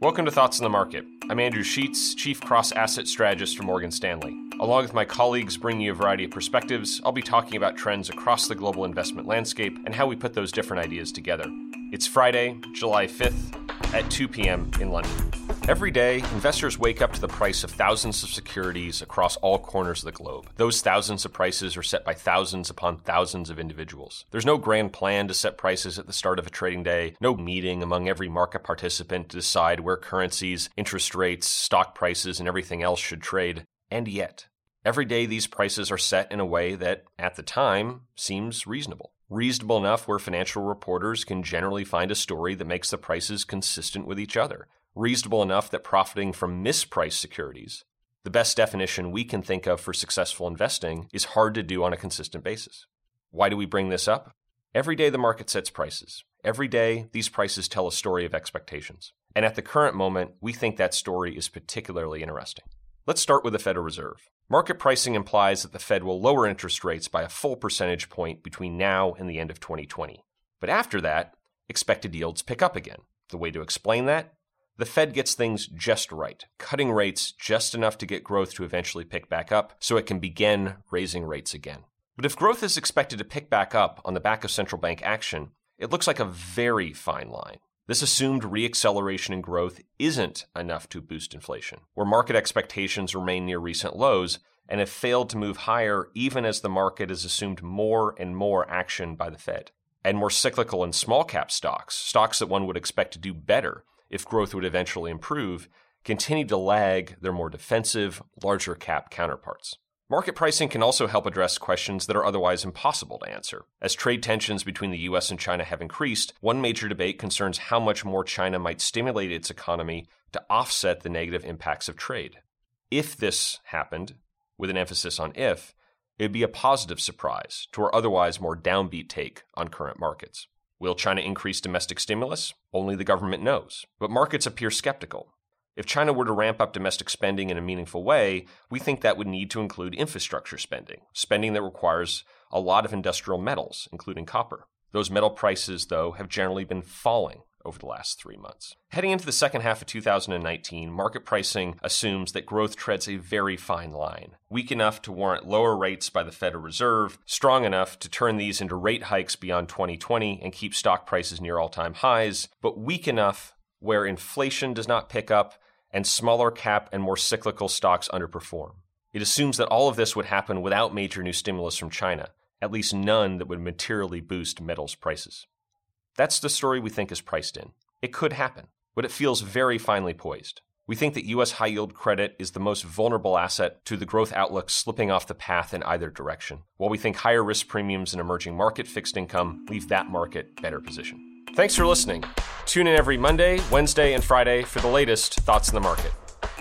Welcome to Thoughts on the Market. I'm Andrew Sheets, Chief Cross Asset Strategist for Morgan Stanley. Along with my colleagues bringing you a variety of perspectives, I'll be talking about trends across the global investment landscape and how we put those different ideas together. It's Friday, July 5th at 2 p.m. in London. Every day, investors wake up to the price of thousands of securities across all corners of the globe. Those thousands of prices are set by thousands upon thousands of individuals. There's no grand plan to set prices at the start of a trading day, no meeting among every market participant to decide where currencies, interest rates, stock prices, and everything else should trade. And yet, every day these prices are set in a way that, at the time, seems reasonable reasonable enough where financial reporters can generally find a story that makes the prices consistent with each other reasonable enough that profiting from mispriced securities, the best definition we can think of for successful investing, is hard to do on a consistent basis. Why do we bring this up? Every day the market sets prices. Every day these prices tell a story of expectations. And at the current moment, we think that story is particularly interesting. Let's start with the Federal Reserve. Market pricing implies that the Fed will lower interest rates by a full percentage point between now and the end of 2020. But after that, expected yields pick up again. The way to explain that? The Fed gets things just right, cutting rates just enough to get growth to eventually pick back up so it can begin raising rates again. But if growth is expected to pick back up on the back of central bank action, it looks like a very fine line. This assumed reacceleration in growth isn't enough to boost inflation, where market expectations remain near recent lows and have failed to move higher even as the market has assumed more and more action by the Fed. And more cyclical and small cap stocks, stocks that one would expect to do better, if growth would eventually improve, continue to lag their more defensive, larger cap counterparts. Market pricing can also help address questions that are otherwise impossible to answer. As trade tensions between the US and China have increased, one major debate concerns how much more China might stimulate its economy to offset the negative impacts of trade. If this happened, with an emphasis on if, it would be a positive surprise to our otherwise more downbeat take on current markets. Will China increase domestic stimulus? Only the government knows. But markets appear skeptical. If China were to ramp up domestic spending in a meaningful way, we think that would need to include infrastructure spending, spending that requires a lot of industrial metals, including copper. Those metal prices, though, have generally been falling over the last three months. Heading into the second half of 2019, market pricing assumes that growth treads a very fine line, weak enough to warrant lower rates by the Federal Reserve, strong enough to turn these into rate hikes beyond 2020 and keep stock prices near all time highs, but weak enough where inflation does not pick up and smaller cap and more cyclical stocks underperform. It assumes that all of this would happen without major new stimulus from China, at least none that would materially boost metals prices. That's the story we think is priced in. It could happen, but it feels very finely poised. We think that U.S. high yield credit is the most vulnerable asset to the growth outlook slipping off the path in either direction, while we think higher risk premiums in emerging market fixed income leave that market better positioned. Thanks for listening. Tune in every Monday, Wednesday, and Friday for the latest thoughts in the market.